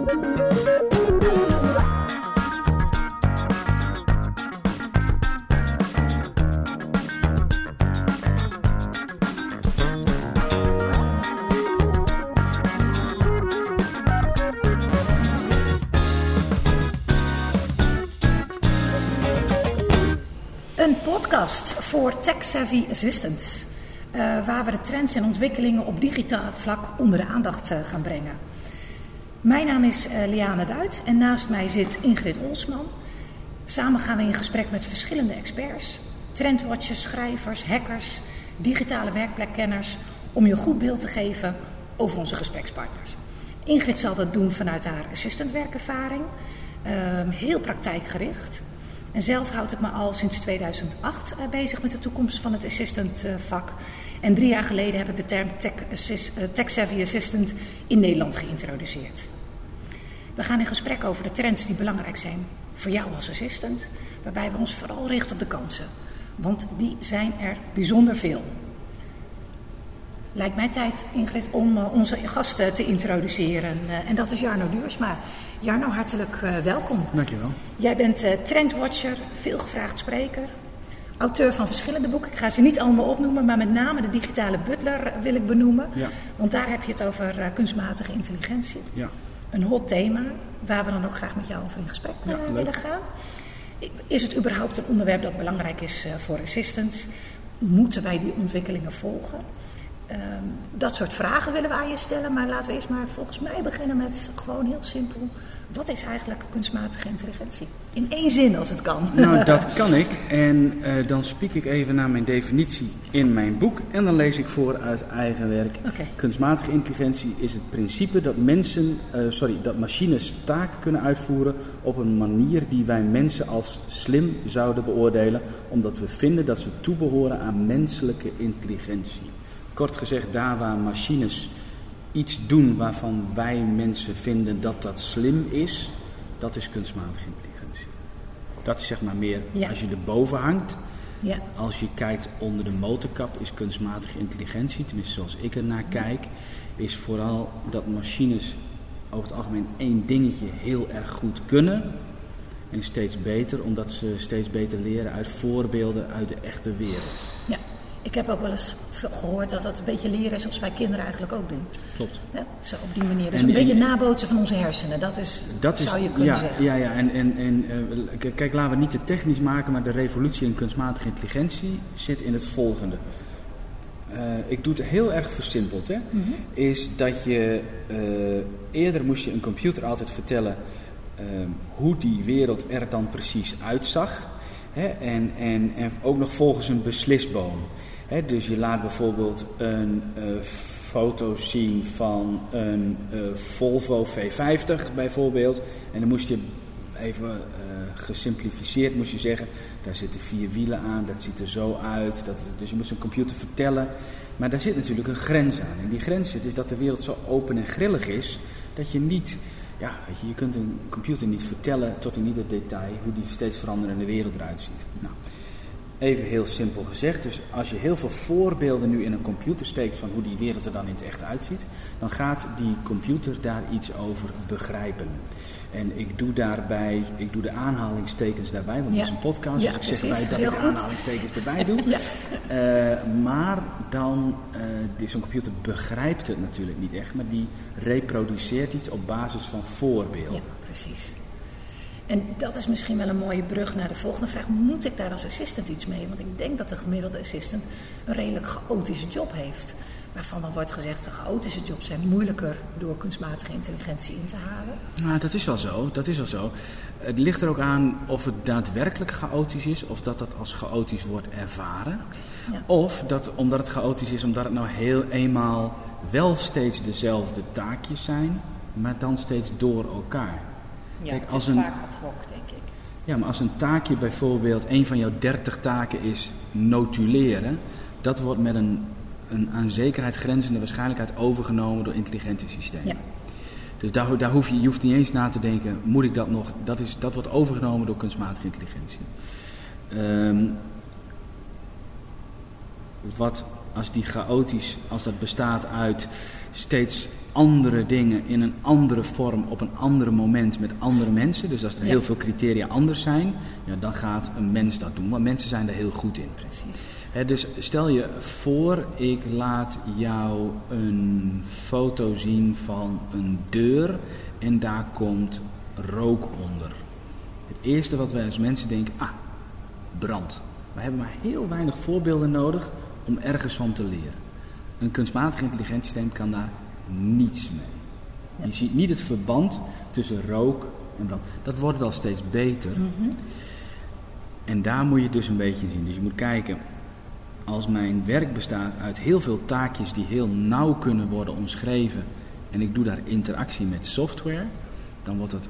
Een podcast voor tech-savvy assistants, uh, waar we de trends en ontwikkelingen op digitaal vlak onder de aandacht uh, gaan brengen. Mijn naam is uh, Liane Duit en naast mij zit Ingrid Olsman. Samen gaan we in gesprek met verschillende experts, trendwatchers, schrijvers, hackers, digitale werkplekkenners, om je een goed beeld te geven over onze gesprekspartners. Ingrid zal dat doen vanuit haar assistantwerkervaring, heel praktijkgericht. En zelf houd ik me al sinds 2008 uh, bezig met de toekomst van het assistant uh, vak. En drie jaar geleden heb ik de term tech, assist, uh, tech Savvy Assistant in Nederland geïntroduceerd. We gaan in gesprek over de trends die belangrijk zijn voor jou als assistant, waarbij we ons vooral richten op de kansen. Want die zijn er bijzonder veel. Lijkt mij tijd, Ingrid, om onze gasten te introduceren. en dat is Jarno Duursma. Jarno, hartelijk welkom. Dankjewel. Jij bent trendwatcher, veelgevraagd spreker, auteur van verschillende boeken. Ik ga ze niet allemaal opnoemen, maar met name de digitale butler wil ik benoemen. Ja. Want daar heb je het over uh, kunstmatige intelligentie. Ja. Een hot thema, waar we dan ook graag met jou over in gesprek Ja, leuk. willen gaan. Is het überhaupt een onderwerp dat belangrijk is voor assistants? Moeten wij die ontwikkelingen volgen? Um, dat soort vragen willen we aan je stellen, maar laten we eerst maar volgens mij beginnen met gewoon heel simpel. Wat is eigenlijk kunstmatige intelligentie? In één zin als het kan. Nou, dat kan ik. En uh, dan spiek ik even naar mijn definitie in mijn boek. En dan lees ik voor uit eigen werk. Okay. Kunstmatige intelligentie is het principe dat mensen, uh, sorry, dat machines taken kunnen uitvoeren op een manier die wij mensen als slim zouden beoordelen, omdat we vinden dat ze toebehoren aan menselijke intelligentie. Kort gezegd, daar waar machines iets doen waarvan wij mensen vinden dat dat slim is, dat is kunstmatige intelligentie. Dat is zeg maar meer Ja. als je erboven hangt. Ja, Als je kijkt onder de motorkap is kunstmatige intelligentie, tenminste zoals ik er naar kijk, is vooral dat machines over het algemeen één dingetje heel erg goed kunnen. En steeds beter, omdat ze steeds beter leren uit voorbeelden uit de echte wereld. ja. Ik heb ook wel eens gehoord dat dat een beetje leren is zoals wij kinderen eigenlijk ook doen. Klopt. Ja, zo op die manier. Dus En- een beetje en- nabootsen van onze hersenen. Dat is, Dat is, zou je kunnen ja, zeggen. Ja, ja. En, en, en eh, kijk, laten we niet te technisch maken, maar de revolutie in kunstmatige intelligentie zit in het volgende. Eh, ik doe het heel erg versimpeld. Hè? Mhm. Is dat je eh, eerder moest je een computer altijd vertellen hoe die wereld er dan precies uitzag. Hè? En, en, en ook nog volgens een beslisboom. Dus je laat bijvoorbeeld een eh, foto zien van een eh, Volvo V50 bijvoorbeeld. En dan moest je even eh, gesimplificeerd moest je zeggen, daar zitten vier wielen aan, dat ziet er zo uit. Dat, dus je moest een computer vertellen. Maar daar zit natuurlijk een grens aan. En die grens zit is dat de wereld zo open en grillig is, dat je niet, ja, weet je, je kunt een computer niet vertellen tot in ieder detail hoe die steeds veranderende wereld eruit ziet. Nou, even heel simpel gezegd, dus als je heel veel voorbeelden nu in een computer steekt van hoe die wereld er dan in het echt uitziet, dan gaat die computer daar iets over begrijpen. En ik doe daarbij, ik doe de aanhalingstekens daarbij, want Ja. het is een podcast, Ja, dus ik zeg precies. erbij dat Heel ik de aanhalingstekens erbij doe. Ja. Eh, maar dan, eh, die- zo'n computer begrijpt het natuurlijk niet echt, maar die reproduceert iets op basis van voorbeelden. Ja, precies. En dat is misschien wel een mooie brug naar de volgende vraag. Moet ik daar als assistant iets mee? Want ik denk dat de gemiddelde assistant een redelijk chaotische job heeft. Waarvan dan wordt gezegd, de chaotische jobs zijn moeilijker door kunstmatige intelligentie in te halen. Nou, dat is wel zo, dat is wel zo. Het ligt er ook aan of het daadwerkelijk chaotisch is, of dat dat als chaotisch wordt ervaren. Ja. Of dat omdat het chaotisch is, omdat het nou heel eenmaal wel steeds dezelfde taakjes zijn, maar dan steeds door elkaar. Ja, Kijk, het als is een- vaak ad hoc, denk ik. Ja, maar als een taakje bijvoorbeeld, een van jouw 30 taken is notuleren, dat wordt met een, een aan zekerheid grenzende waarschijnlijkheid overgenomen door intelligente systemen. Ja. Dus daar, daar hoef je, je hoeft niet eens na te denken, moet ik dat nog? Dat, is, dat wordt overgenomen door kunstmatige intelligentie. Ehm, wat als die chaotisch, als dat bestaat uit steeds andere dingen in een andere vorm op een ander moment met andere mensen. Dus als er heel veel criteria anders zijn, ja, dan gaat een mens dat doen. Want mensen zijn daar heel goed in. Precies. dus stel je voor, ik laat jou een foto zien van een deur en daar komt rook onder. Het eerste wat wij als mensen denken, ah, brand. We hebben maar heel weinig voorbeelden nodig om ergens van te leren. Een kunstmatig intelligentiesysteem kan daar niets mee. Je ziet niet het verband tussen rook en brand. Dat wordt wel steeds beter. Mhm. En daar moet je dus een beetje zien. Dus je moet kijken, als mijn werk bestaat uit heel veel taakjes die heel nauw kunnen worden omschreven en ik doe daar interactie met software, dan wordt het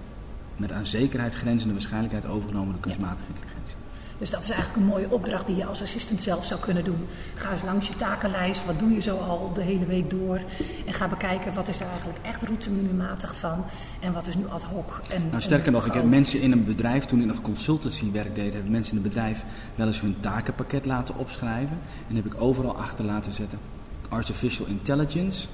met aan zekerheid grenzende waarschijnlijkheid overgenomen door kunstmatige intelligentie. Dus dat is eigenlijk een mooie opdracht die je als assistent zelf zou kunnen doen. Ga eens langs je takenlijst, wat doe je zo al de hele week door. En ga bekijken wat is er eigenlijk echt routinematig van en wat is nu ad hoc. En, nou, sterker en nog, ik heb mensen in een bedrijf, toen ik nog consultancywerk deed, heb ik mensen in een bedrijf wel eens hun takenpakket laten opschrijven. En heb ik overal achter laten zetten artificial intelligence.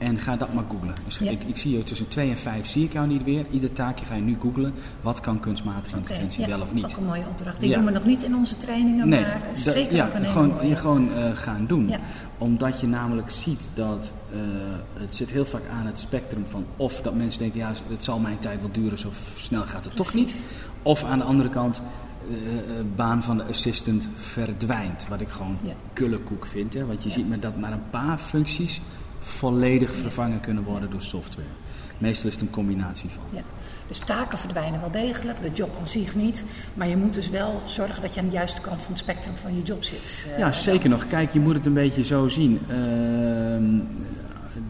En ga dat maar googlen. Dus Ja. ik, ik zie je tussen 2 en 5 zie ik jou niet weer. Ieder taakje ga je nu googlen. Wat kan kunstmatige intelligentie ja, wel of niet? Ook een mooie opdracht. Die Ja. doen we nog niet in onze trainingen, Nee, maar dat- zeker ja, ook een gewoon, mooie. je gewoon eh, gaan doen. Ja. Omdat je namelijk ziet dat eh, het zit heel vaak aan het spectrum van of dat mensen denken, ja, het zal mijn tijd wel duren, zo snel gaat het toch niet. Of aan de andere kant, eh, eh, baan van de assistant verdwijnt. Wat ik gewoon Ja. kullekoek vind. Hè? Want je Ja. ziet maar dat maar een paar functies volledig vervangen kunnen worden door software. Meestal is het een combinatie van. Ja. Dus taken verdwijnen wel degelijk, de job aan zich niet. Maar je moet dus wel zorgen dat je aan de juiste kant van het spectrum van je job zit. Eh, Ja, zeker nog. Kijk, je moet het een beetje zo zien. Ehm,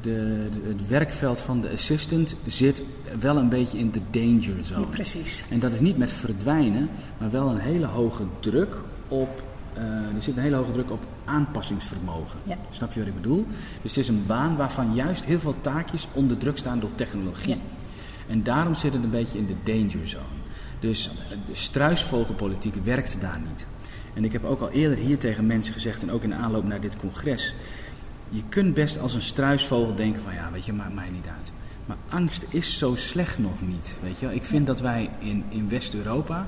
de, de- het werkveld van de assistant zit wel een beetje in de danger Ja, zone. precies. En dat is niet met verdwijnen, maar wel een hele hoge druk op. eh, er zit een hele hoge druk op aanpassingsvermogen. Ja. Snap je wat ik bedoel? Dus het is een baan waarvan juist heel veel taakjes onder druk staan door technologie. Ja. En daarom zit het een beetje in de danger zone. Dus eh, de struisvogelpolitiek werkt daar niet. En ik heb ook al eerder hier tegen mensen gezegd, en ook in aanloop naar dit congres. Je kunt best als een struisvogel denken van ja, weet je, maakt mij niet uit. Maar angst is zo slecht nog niet. Weet je. Ik vind dat wij in, in West-Europa,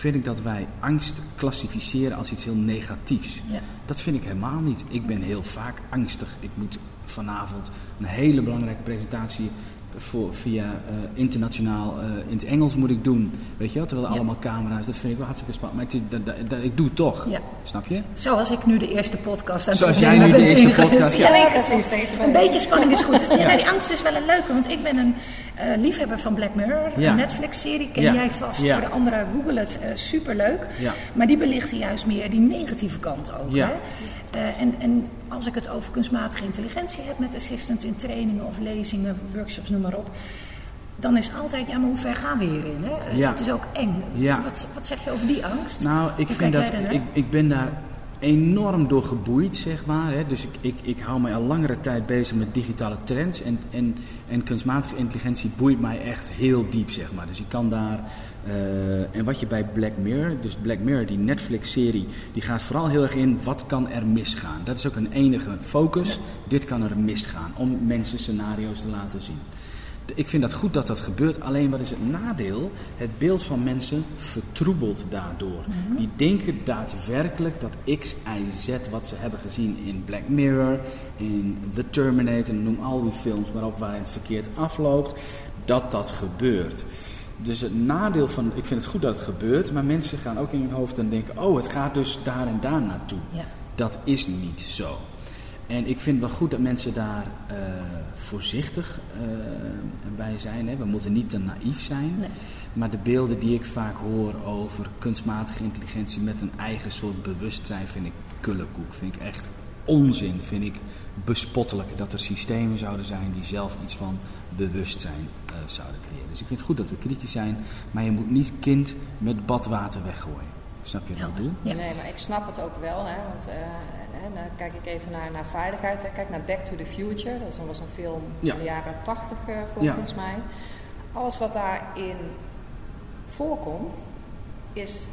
vind ik dat wij angst klassificeren als iets heel negatiefs. Ja. Dat vind ik helemaal niet. Ik ben heel vaak angstig. Ik moet vanavond een hele belangrijke presentatie voor, via eh, internationaal eh, in het Engels moet ik doen. Weet je wel, terwijl er Ja. allemaal camera's, dat vind ik wel hartstikke spannend. Maar het is, dat, dat, dat- ik doe het toch. Ja. Snap je? Zoals ik nu de eerste podcast aan het Zoals jij nu de eerste podcast, ja. precies. Een beetje spanning is goed. Dus, nee, die angst is wel een leuke, want ik ben een eh, liefhebber van Black Mirror, Ja. een Netflix-serie. Ken Ja. jij vast. Ja. Voor de anderen, google het. eh superleuk. Maar die belichten juist meer die negatieve kant ook. Hè? Eh, en, en als ik het over kunstmatige intelligentie heb met assistants in trainingen of lezingen, workshops, noem maar op. Dan is altijd, ja, maar hoe ver gaan we hierin? Hè? Het is ook eng. Wat, wat zeg je over die angst? Nou, ik Hoe vind dat. Ik, ik ben daar enorm door geboeid, zeg maar. Hè. Dus ik, ik, ik hou mij al langere tijd bezig met digitale trends. En, en, en kunstmatige intelligentie boeit mij echt heel diep, zeg maar. Dus ik kan daar. eh, en wat je bij Black Mirror, dus Black Mirror, die Netflix-serie, die gaat vooral heel erg in wat kan er misgaan. Dat is ook een enige focus. Dit kan er misgaan, om mensen scenario's te laten zien. Ik vind dat goed dat dat gebeurt. Alleen wat is het nadeel? Het beeld van mensen vertroebelt daardoor. Die denken daadwerkelijk dat X, Y, Z, wat ze hebben gezien in Black Mirror, in The Terminator, noem al die films waarop waarin het verkeerd afloopt, dat dat gebeurt. Dus het nadeel van, ik vind het goed dat het gebeurt, maar mensen gaan ook in hun hoofd dan denken, oh het gaat dus daar en daar naartoe. Ja. Dat is niet zo. En ik vind wel goed dat mensen daar eh, voorzichtig eh, bij zijn. Hè. We moeten niet te naïef zijn. Nee. Maar de beelden die ik vaak hoor over kunstmatige intelligentie met een eigen soort bewustzijn vind ik kullekoek. Vind ik echt onzin. Vind ik bespottelijk dat er systemen zouden zijn die zelf iets van bewustzijn eh, zouden creëren. Dus ik vind het goed dat we kritisch zijn, maar je moet niet kind met badwater weggooien. Snap je wat ik bedoel? Ja. Nee, maar ik snap het ook wel. Hè, want eh, hè, dan kijk ik even naar, naar veiligheid. Hè. Kijk naar Back to the Future. Dat was een film Ja. in de jaren 80 eh, volgens mij. Alles wat daarin voorkomt, is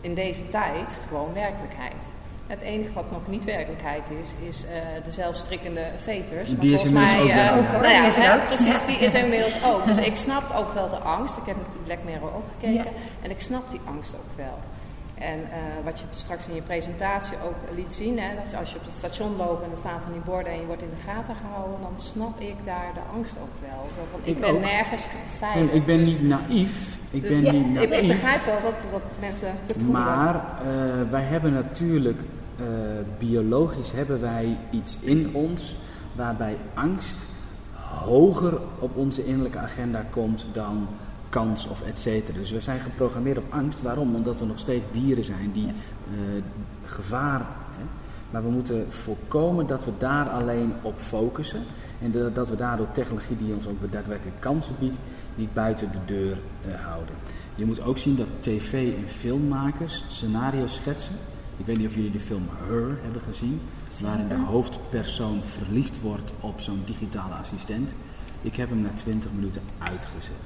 in deze tijd gewoon werkelijkheid. Het enige wat nog niet werkelijkheid is, is uh, de zelfstrikkende veters. Die is volgens mij, inmiddels ook uh, nou ja, hè, precies, die is inmiddels ook. Dus ik snap ook wel de angst. Ik heb met de Black Mirror ook gekeken. Ja. En ik snap die angst ook wel. En eh, wat je straks in je presentatie ook liet zien, hè, dat je als je op het station loopt en er staan van die borden en je wordt in de gaten gehouden, dan snap ik daar de angst ook wel. Van, ik, Ik ben ook. nergens veilig. En ik ben Dus- niet naïef. Ik dus ben ja, niet ik, ik naïef. begrijp wel dat, dat mensen vertroebelen. Maar eh, wij hebben natuurlijk, eh, biologisch hebben wij iets in ons waarbij angst hoger op onze innerlijke agenda komt dan kans of et cetera. Dus we zijn geprogrammeerd op angst. Waarom? Omdat we nog steeds dieren zijn die eh, gevaar. Hè? Maar we moeten voorkomen dat we daar alleen op focussen. En de- dat we daardoor technologie die ons ook daadwerkelijk kansen biedt, niet buiten de deur eh, houden. Je moet ook zien dat tv- en filmmakers scenario's schetsen. Ik weet niet of jullie de film Her hebben gezien, waarin de hoofdpersoon verliefd wordt op zo'n digitale assistent. Ik heb hem na 20 minuten uitgezet.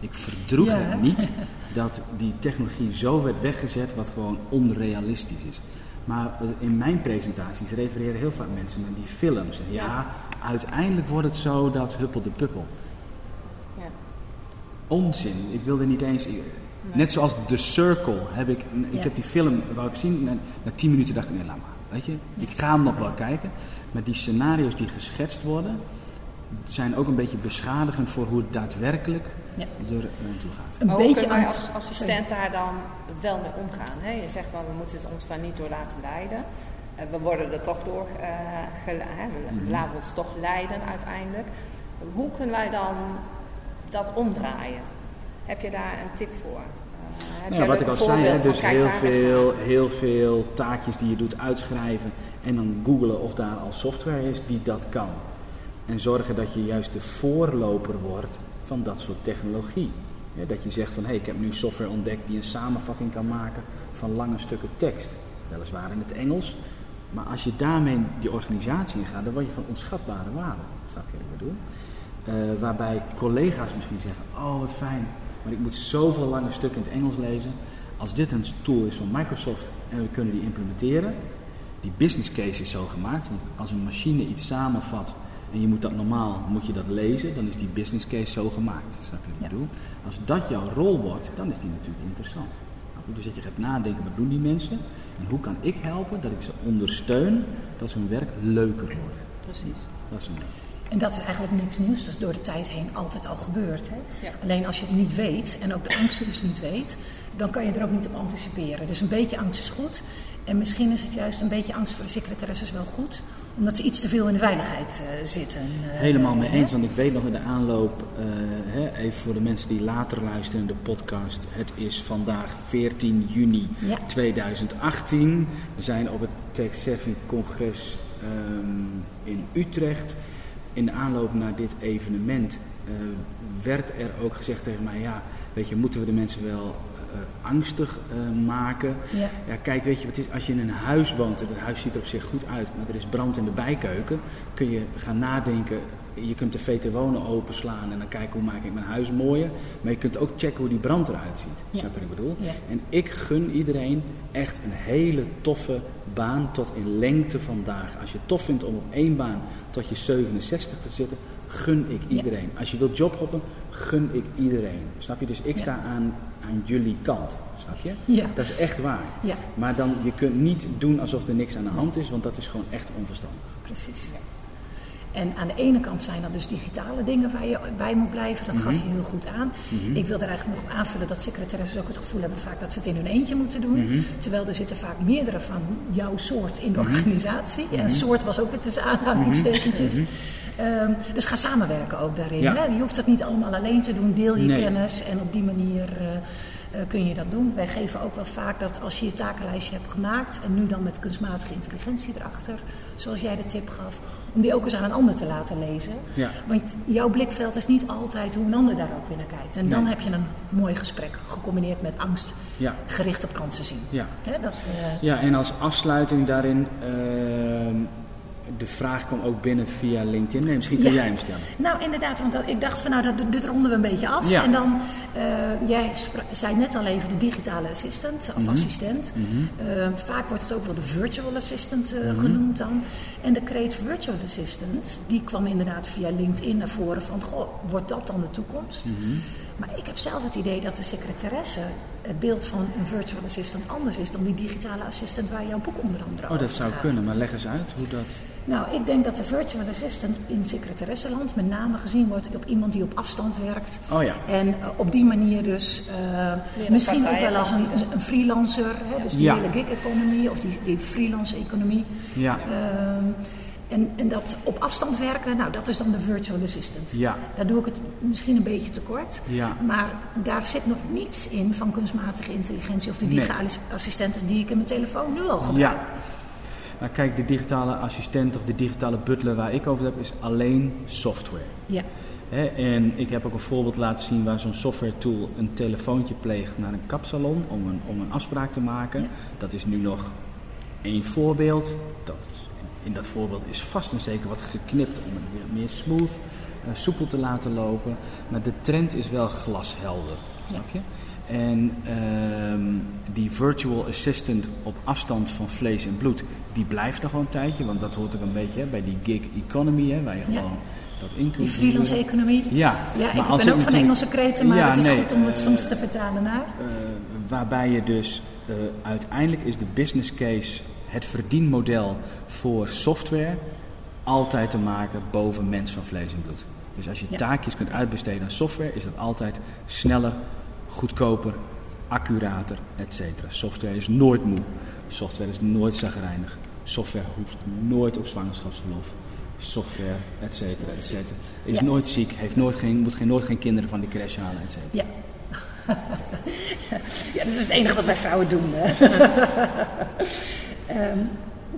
Ik verdroeg Ja, het niet dat die technologie zo werd weggezet wat gewoon onrealistisch is. Maar eh, in mijn presentaties refereren heel vaak mensen naar die films. En ja, uiteindelijk wordt het zo dat huppel de puppel. Ja. Onzin. Ik wilde niet eens. Net zoals The Circle heb ik. Ik Ja. heb die film wou ik zien. Na, na tien minuten dacht ik, nee, laat maar. Weet je, ik ga hem nog wel kijken. Maar die scenario's die geschetst worden, zijn ook een beetje beschadigend voor hoe het daadwerkelijk Ja. er naartoe gaat. Een Hoe beetje kunnen wij als assistent daar dan wel mee omgaan? Hè? Je zegt wel, we moeten ons daar niet door laten leiden. Eh, we worden er toch door, eh, hè? we Mhm. laten ons toch leiden uiteindelijk. Hoe kunnen wij dan dat omdraaien? Heb je daar een tip voor? Eh, Nou wat ik al zei, hè, dus heel veel, heel veel taakjes die je doet uitschrijven en dan googlen of daar al software is die dat kan. En zorgen dat je juist de voorloper wordt van dat soort technologie. Dat je zegt van hé, hey, ik heb nu software ontdekt die een samenvatting kan maken van lange stukken tekst. Weliswaar in het Engels, maar als je daarmee die organisatie in gaat, dan word je van onschatbare waarde. Snap je wat ik bedoel? Eh, waarbij collega's misschien zeggen, oh wat fijn, maar ik moet zoveel lange stukken in het Engels lezen. Als dit een tool is van Microsoft en we kunnen die implementeren, die business case is zo gemaakt, want als een machine iets samenvat en je moet dat normaal, moet je dat lezen, dan is die business case zo gemaakt. Snap je wat ik Ja. bedoel? Als dat jouw rol wordt, dan is die natuurlijk interessant. Nou, Dus dat je gaat nadenken, wat doen die mensen en hoe kan ik helpen dat ik ze ondersteun dat hun werk leuker wordt. Precies. Dat is een En dat is eigenlijk niks nieuws. Dat is door de tijd heen altijd al gebeurd. Hè? Ja. Alleen als je het niet weet en ook de angst dus niet weet, dan kan je er ook niet op anticiperen. Dus een beetje angst is goed. En misschien is het juist een beetje angst voor de secretaresses wel goed, omdat ze iets te veel in de veiligheid eh, zitten. eh, Helemaal mee hè? eens, want ik weet nog in de aanloop, eh, hè, even voor de mensen die later luisteren in de podcast. Het is vandaag 14 juni Ja. 2018. We zijn op het Tech Savvy congres ehm, in Utrecht. In de aanloop naar dit evenement eh, werd er ook gezegd tegen mij, ja, weet je, moeten we de mensen wel eh, angstig eh, maken? Ja. Ja, kijk, weet je, wat is, als je in een huis woont en het huis ziet er op zich goed uit, maar er is brand in de bijkeuken, kun je gaan nadenken. Je kunt de VT Wonen openslaan en dan kijken hoe maak ik mijn huis mooier. Maar je kunt ook checken hoe die brand eruit ziet. Ja. Snap je wat ik bedoel? Ja. En ik gun iedereen echt een hele toffe baan tot in lengte vandaag. Als je het tof vindt om op één baan tot je 67 te zitten, gun ik Ja. iedereen. Als je wilt jobhoppen, gun ik iedereen. Snap je? Dus ik sta aan, aan jullie kant. Snap je? Ja. Dat is echt waar. Ja. Maar dan, je kunt niet doen alsof er niks aan de hand is, want dat is gewoon echt onverstandig. Precies. En aan de ene kant zijn dat dus digitale dingen waar je bij moet blijven. Dat gaf je heel goed aan. Ik wil er eigenlijk nog op aanvullen dat secretaresses ook het gevoel hebben vaak dat ze het in hun eentje moeten doen. Terwijl er zitten vaak meerdere van jouw soort in de organisatie. En soort was ook weer tussen aanhalingstekentjes. Ehm, dus ga samenwerken ook daarin. Ja. Hè? Je hoeft dat niet allemaal alleen te doen. Deel je Nee. kennis en op die manier eh, eh, kun je dat doen. Wij geven ook wel vaak dat als je je takenlijstje hebt gemaakt en nu dan met kunstmatige intelligentie erachter, zoals jij de tip gaf, om die ook eens aan een ander te laten lezen. Ja. Want jouw blikveld is niet altijd hoe een ander daar ook weer naar kijkt. En dan Nee. heb je een mooi gesprek gecombineerd met angst, Ja. gericht op kansen zien. Ja. Hè, dat, eh, Ja, en als afsluiting daarin, ehm, de vraag kwam ook binnen via LinkedIn. Nee, misschien kan Ja. jij hem stellen. Nou, inderdaad, want dat- ik dacht van nou, dat, dit ronden we een beetje af. Ja. En dan, eh, jij zei net al even de digitale assistent of Mhm. assistent. Eh, vaak wordt het ook wel de virtual assistant eh, genoemd dan. En de kreet virtual assistant, die kwam inderdaad via LinkedIn naar voren van, goh, wordt dat dan de toekomst? Maar ik heb zelf het idee dat de secretaresse het beeld van een virtual assistant anders is dan die digitale assistent waar jouw boek onder andere Oh, dat over zou gaat. kunnen, maar leg eens uit hoe dat... Nou, ik denk dat de virtual assistant in secretaressenland met name gezien wordt op iemand die op afstand werkt. Oh ja. En eh, op die manier dus eh, misschien ook wel als een, een freelancer, hè, dus die Ja. hele gig-economie of die, die freelance-economie. Ja, Ehm, en, en dat op afstand werken, nou dat is dan de virtual assistant. Ja. Daar doe ik het misschien een beetje tekort. Ja. Maar daar zit nog niets in van kunstmatige intelligentie of de Nee. digitale assistenten die ik in mijn telefoon nu al gebruik. ja. Nou, kijk, de digitale assistent of de digitale butler waar ik over heb, is alleen software. ja. En ik heb ook een voorbeeld laten zien waar zo'n software tool een telefoontje pleegt naar een kapsalon om een, om een afspraak te maken. Ja. Dat is nu nog één voorbeeld. Dat, in dat voorbeeld is vast en zeker wat geknipt om het weer meer smooth, eh, soepel te laten lopen. Maar de trend is wel glashelder, snap je? En ehm, die virtual assistant op afstand van vlees en bloed, die blijft nog wel een tijdje. Want dat hoort ook een beetje hè, bij die gig economy, hè, waar je Ja. gewoon dat in kunt Die freelance economie. Ja, Ja, maar ik als ben ook van Engelse kreten, maar Ja, het is nee, goed om het eh, soms te vertalen naar. eh, waarbij je dus eh, uiteindelijk is de business case, het verdienmodel voor software, altijd te maken boven mens van vlees en bloed. Dus als je Ja. taakjes kunt uitbesteden aan software, is dat altijd sneller, goedkoper, accurater, etc. Software is nooit moe. Software is nooit zagrijnig. Software hoeft nooit op zwangerschapsverlof. Software, et cetera, et cetera. Is Ja. nooit ziek, heeft nooit geen, moet geen, nooit geen kinderen van de crash halen, et cetera. Ja. ja, dat is het enige wat wij vrouwen doen. hè.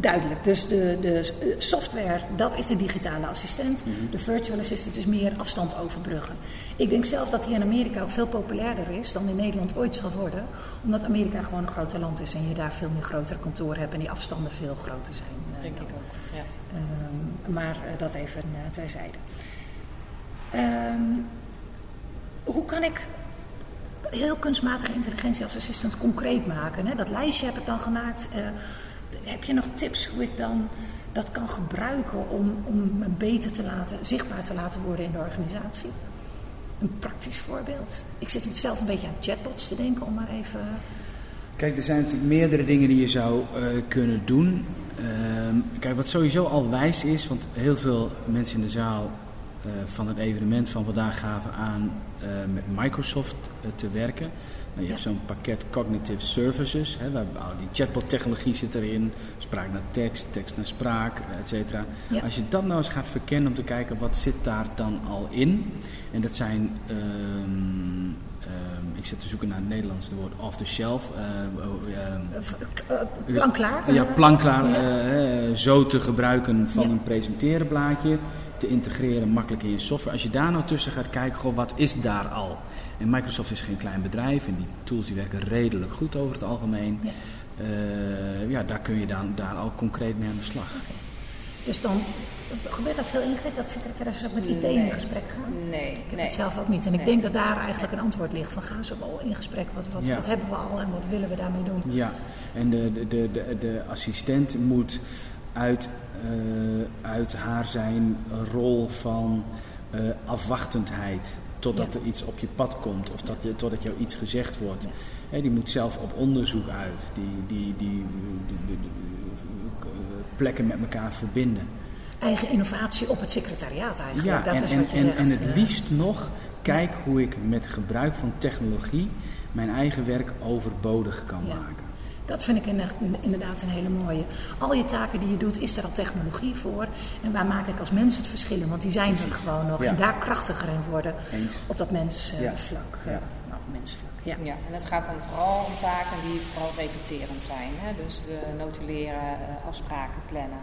Duidelijk. Dus de, de software, dat is de digitale assistent. Mhm. De virtual assistant is meer afstand overbruggen. Ik denk zelf dat die in Amerika ook veel populairder is dan in Nederland ooit zal worden. Omdat Amerika gewoon een groter land is en je daar veel meer grotere kantoren hebt en die afstanden veel groter zijn. eh, Denk ik ook. Ja. Ehm, maar eh, dat even eh, terzijde. Ehm, hoe kan ik heel kunstmatige intelligentie als assistent concreet maken? Hè? Dat lijstje heb ik dan gemaakt. Heb je nog tips hoe ik dan dat kan gebruiken om, om me beter te laten, zichtbaar te laten worden in de organisatie? Een praktisch voorbeeld. Ik zit zelf een beetje aan chatbots te denken om maar even. Kijk, er zijn natuurlijk meerdere dingen die je zou eh, kunnen doen. Ehm, kijk, wat sowieso al wijs is, want heel veel mensen in de zaal eh, van het evenement van vandaag gaven aan eh, met Microsoft eh, te werken. Nou, je hebt zo'n pakket Cognitive Services, hè, waar, die chatbot-technologie zit erin, spraak naar tekst, tekst naar spraak, et cetera. Ja. Als je dat nou eens gaat verkennen om te kijken wat zit daar dan al in. En dat zijn, ehm, ik zit te zoeken naar het Nederlands woord off the shelf. ehm, oh, ehm, Uh, plan klaar? ja, planklaar, Ja. eh, eh, zo te gebruiken van Ja. een presenteren blaadje, te integreren makkelijk in je software. Als je daar nou tussen gaat kijken, goh, wat is daar al? En Microsoft is geen klein bedrijf en die tools die werken redelijk goed over het algemeen. Ja. Eh, ja, daar kun je dan daar al concreet mee aan de slag. Dus dan gebeurt dat veel ingrid dat secretaresses ook met IT in gesprek gaan? Nee, Ik heb nee. het zelf ook niet. En ik Nee. denk dat daar eigenlijk een antwoord ligt. Van gaan ze wel in gesprek? Wat, wat, Ja. wat hebben we al en wat willen we daarmee doen? Ja, en de, de, de, de, de assistent moet uit, eh, uit haar zijn rol van eh, afwachtendheid totdat Ja. er iets op je pad komt of dat, je- totdat jou iets gezegd wordt. Hè, die moet zelf op onderzoek uit, die, die, die, die- die- die- die, eh, plekken met elkaar verbinden. Eigen innovatie op het secretariaat eigenlijk. Ja, dat en, is en, wat je en, zegt. en het eh. liefst nog, kijk hoe ik met gebruik van technologie mijn eigen werk overbodig kan Ja. maken. Dat vind ik inderdaad- inderdaad een hele mooie. Al je taken die je doet, is er al technologie voor. En waar maak ik als mens het verschil in? Want die zijn er gewoon nog. Ja. En daar krachtiger in worden Eens. op dat mensvlak. Ja. Ja. Ja. Nou, mensvlak, ja. Ja, en het gaat dan vooral om taken die vooral repeterend zijn. Hè? Dus de notuleren, eh, afspraken plannen,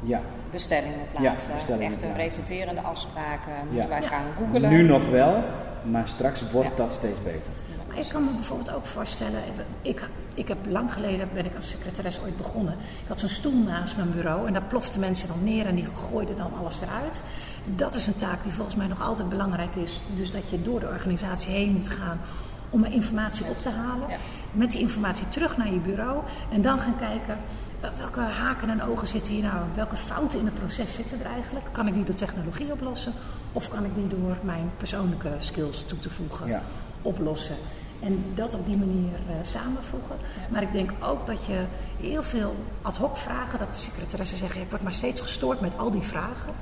Ja, bestellingen plaatsen. bestellingen Echte plaatsen. repeterende afspraken moeten Ja. wij gaan googelen. nu nog wel, maar straks wordt Ja. dat steeds beter. Maar ik kan me bijvoorbeeld ook voorstellen, ik, ik heb lang geleden, ben ik als secretaris ooit begonnen. Ik had zo'n stoel naast mijn bureau en daar ploften mensen dan neer en die gooiden dan alles eruit. Dat is een taak die volgens mij nog altijd belangrijk is. Dus dat je door de organisatie heen moet gaan om informatie op te halen. Met die informatie terug naar je bureau en dan gaan kijken eh, welke haken en ogen zitten hier nou? Welke fouten in het proces zitten er eigenlijk? Kan ik die door technologie oplossen? Of kan ik die door mijn persoonlijke skills toe te voegen oplossen? En dat op die manier uh, samenvoegen. Maar ik denk ook dat je heel veel ad hoc vragen, dat de secretaressen zeggen, ik word maar steeds gestoord met al die vragen.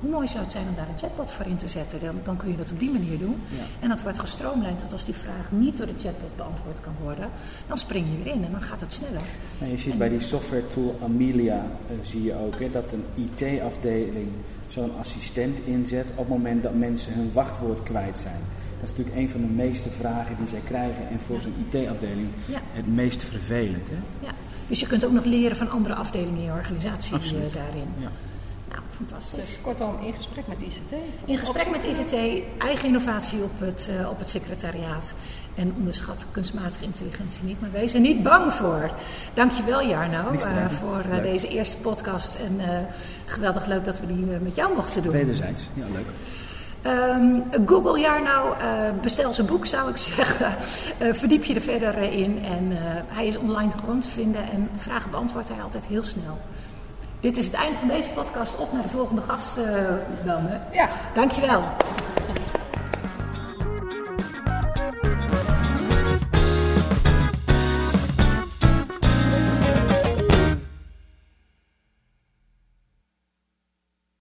Hoe mooi zou het zijn om daar een chatbot voor in te zetten? Dan, dan kun je dat op die manier doen. En dat wordt gestroomlijnd, dat als die vraag niet door de chatbot beantwoord kan worden, dan spring je weer in en dan gaat het sneller. En je ziet bij die software tool Amelia, uh, zie je ook hè, dat een IT-afdeling zo'n assistent inzet op het moment dat mensen hun wachtwoord kwijt zijn. Dat is natuurlijk een van de meeste vragen die zij krijgen en voor zo'n IT-afdeling het meest vervelend. Hè? Ja, dus je kunt ook nog leren van andere afdelingen in je organisatie Absoluut. daarin. Ja. Fantastisch. Dus kortom, in gesprek met ICT. In gesprek met ICT, eigen innovatie op het, uh, op het secretariaat. En onderschat kunstmatige intelligentie niet, maar wees er niet bang voor. Dankjewel Jarno uh, voor uh, deze eerste podcast. En geweldig leuk dat we die met jou mochten doen. Wederzijds, ja leuk. Um, Google Jarno, bestel zijn boek zou ik zeggen. verdiep je er verder in. En hij is online gewoon te vinden en vragen beantwoordt hij altijd heel snel. Dit is het einde van deze podcast. Op naar de volgende gast dan. Hè? Ja. Dankjewel.